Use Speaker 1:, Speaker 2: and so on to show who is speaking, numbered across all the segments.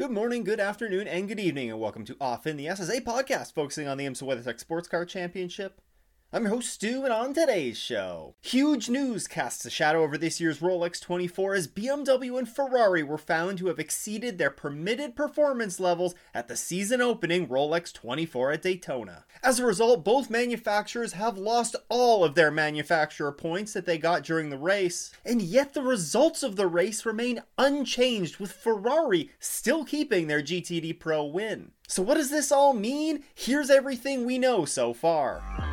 Speaker 1: Good morning, good afternoon, and good evening, and welcome to Off in the Esses podcast, focusing on the IMSA WeatherTech Sports Car Championship. I'm your host, Stu, and on today's show, huge news casts a shadow over this year's Rolex 24 as BMW and Ferrari were found to have exceeded their permitted performance levels at the season opening Rolex 24 at Daytona. As a result, both manufacturers have lost all of their manufacturer points that they got during the race, and yet the results of the race remain unchanged, with Ferrari still keeping their GTD Pro win. So, what does this all mean? Here's everything we know so far.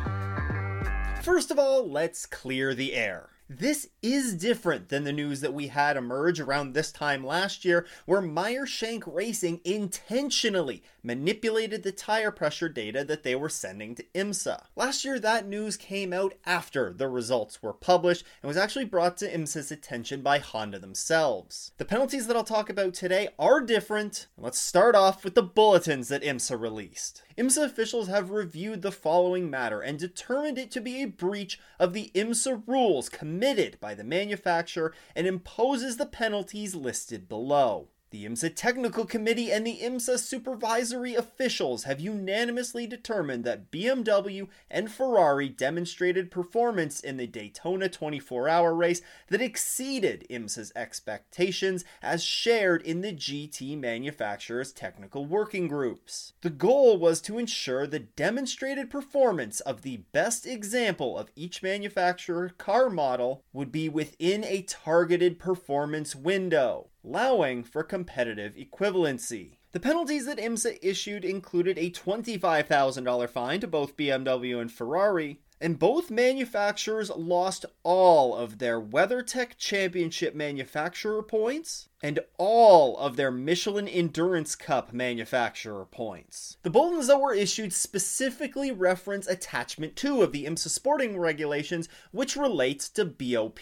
Speaker 1: First of all, let's clear the air. This is different than the news that we had emerge around this time last year, where Meyer Shank Racing intentionally manipulated the tire pressure data that they were sending to IMSA. Last year, that news came out after the results were published and was actually brought to IMSA's attention by Honda themselves. The penalties that I'll talk about today are different. Let's start off with the bulletins that IMSA released. IMSA officials have reviewed the following matter and determined it to be a breach of the IMSA rules committed by the manufacturer and imposes the penalties listed below. The IMSA Technical Committee and the IMSA supervisory officials have unanimously determined that BMW and Ferrari demonstrated performance in the Daytona 24 hour race that exceeded IMSA's expectations as shared in the GT manufacturers' technical working groups. The goal was to ensure the demonstrated performance of the best example of each manufacturer car model would be within a targeted performance window allowing for competitive equivalency. The penalties that IMSA issued included a $25,000 fine to both BMW and Ferrari, and both manufacturers lost all of their WeatherTech Championship manufacturer points and all of their Michelin Endurance Cup manufacturer points. The bulletins that were issued specifically reference Attachment 2 of the IMSA sporting regulations, which relates to BOP.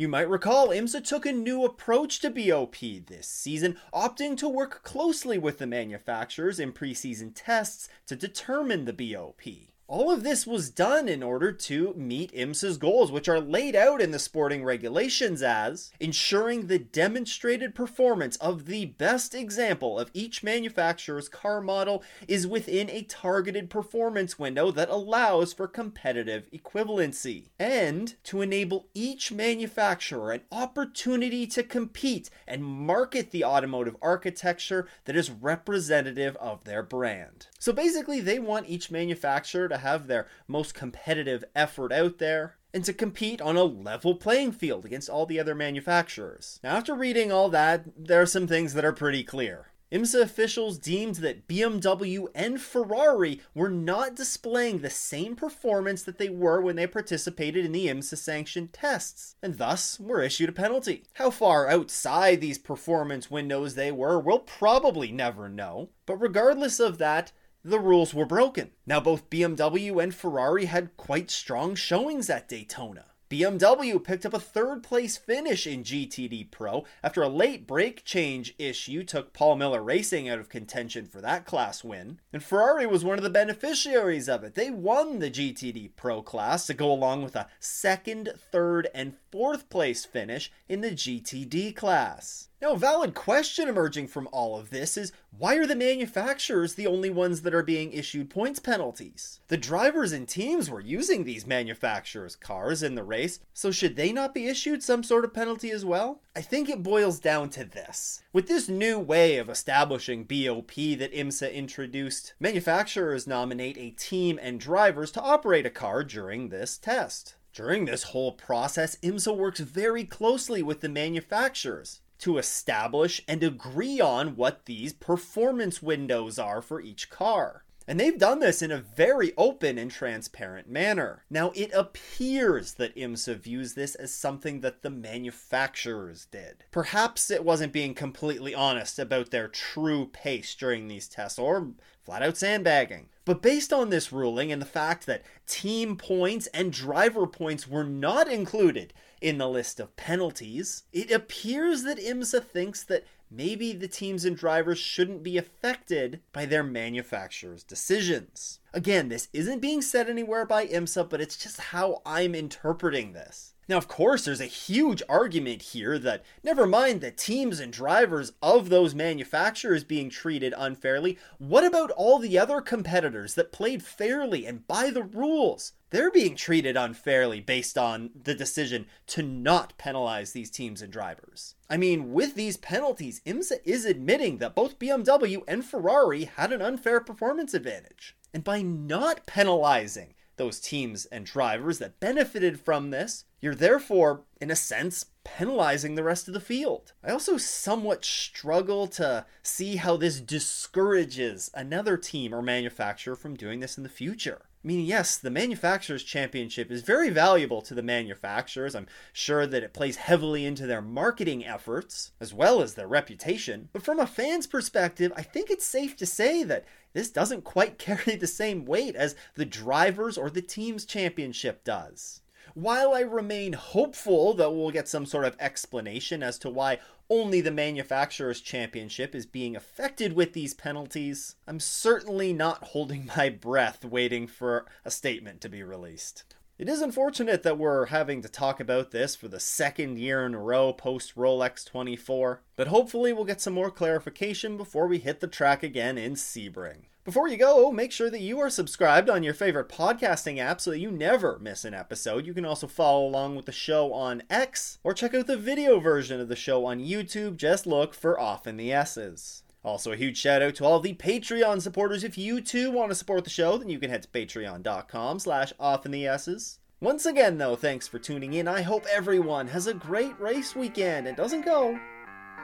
Speaker 1: You might recall IMSA took a new approach to BOP this season, opting to work closely with the manufacturers in preseason tests to determine the BOP. All of this was done in order to meet IMSA's goals, which are laid out in the sporting regulations as ensuring the demonstrated performance of the best example of each manufacturer's car model is within a targeted performance window that allows for competitive equivalency, and to enable each manufacturer an opportunity to compete and market the automotive architecture that is representative of their brand. So basically, they want each manufacturer to have their most competitive effort out there and to compete on a level playing field against all the other manufacturers. Now, after reading all that, there are some things that are pretty clear. IMSA officials deemed that BMW and Ferrari were not displaying the same performance that they were when they participated in the IMSA sanctioned tests, and thus were issued a penalty. How far outside these performance windows they were, we'll probably never know, but regardless of that, the rules were broken. Now, both BMW and Ferrari had quite strong showings at Daytona. BMW picked up a third place finish in GTD Pro after a late brake change issue took Paul Miller Racing out of contention for that class win. And Ferrari was one of the beneficiaries of it. They won the GTD Pro class to go along with a second, third, and fourth place finish in the GTD class. Now, a valid question emerging from all of this is why are the manufacturers the only ones that are being issued points penalties? The drivers and teams were using these manufacturers' cars in the race, so should they not be issued some sort of penalty as well? I think it boils down to this. With this new way of establishing BOP that IMSA introduced, manufacturers nominate a team and drivers to operate a car during this test. During this whole process, IMSA works very closely with the manufacturers to establish and agree on what these performance windows are for each car. And they've done this in a very open and transparent manner. Now, it appears that IMSA views this as something that the manufacturers did. Perhaps it wasn't being completely honest about their true pace during these tests, or flat out sandbagging. But based on this ruling and the fact that team points and driver points were not included in the list of penalties, it appears that IMSA thinks that maybe the teams and drivers shouldn't be affected by their manufacturer's decisions. Again, this isn't being said anywhere by IMSA, but it's just how I'm interpreting this. Now, of course, there's a huge argument here that never mind the teams and drivers of those manufacturers being treated unfairly, what about all the other competitors that played fairly and by the rules? They're being treated unfairly based on the decision to not penalize these teams and drivers. I mean, with these penalties, IMSA is admitting that both BMW and Ferrari had an unfair performance advantage. And by not penalizing those teams and drivers that benefited from this, you're therefore, in a sense, penalizing the rest of the field. I also somewhat struggle to see how this discourages another team or manufacturer from doing this in the future. I mean, yes, the Manufacturers Championship is very valuable to the manufacturers. I'm sure that it plays heavily into their marketing efforts as well as their reputation. But from a fan's perspective, I think it's safe to say that this doesn't quite carry the same weight as the Drivers or the Teams Championship does. While I remain hopeful that we'll get some sort of explanation as to why only the Manufacturers' Championship is being affected with these penalties, I'm certainly not holding my breath waiting for a statement to be released. It is unfortunate that we're having to talk about this for the second year in a row post Rolex 24, but hopefully we'll get some more clarification before we hit the track again in Sebring. Before you go, make sure that you are subscribed on your favorite podcasting app so that you never miss an episode. You can also follow along with the show on X or check out the video version of the show on YouTube. Just look for Off in the Esses. Also, a huge shout out to all the Patreon supporters. If you too want to support the show, then you can head to patreon.com slash off in the Esses. Once again, though, thanks for tuning in. I hope everyone has a great race weekend and doesn't go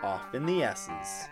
Speaker 1: off in the S's.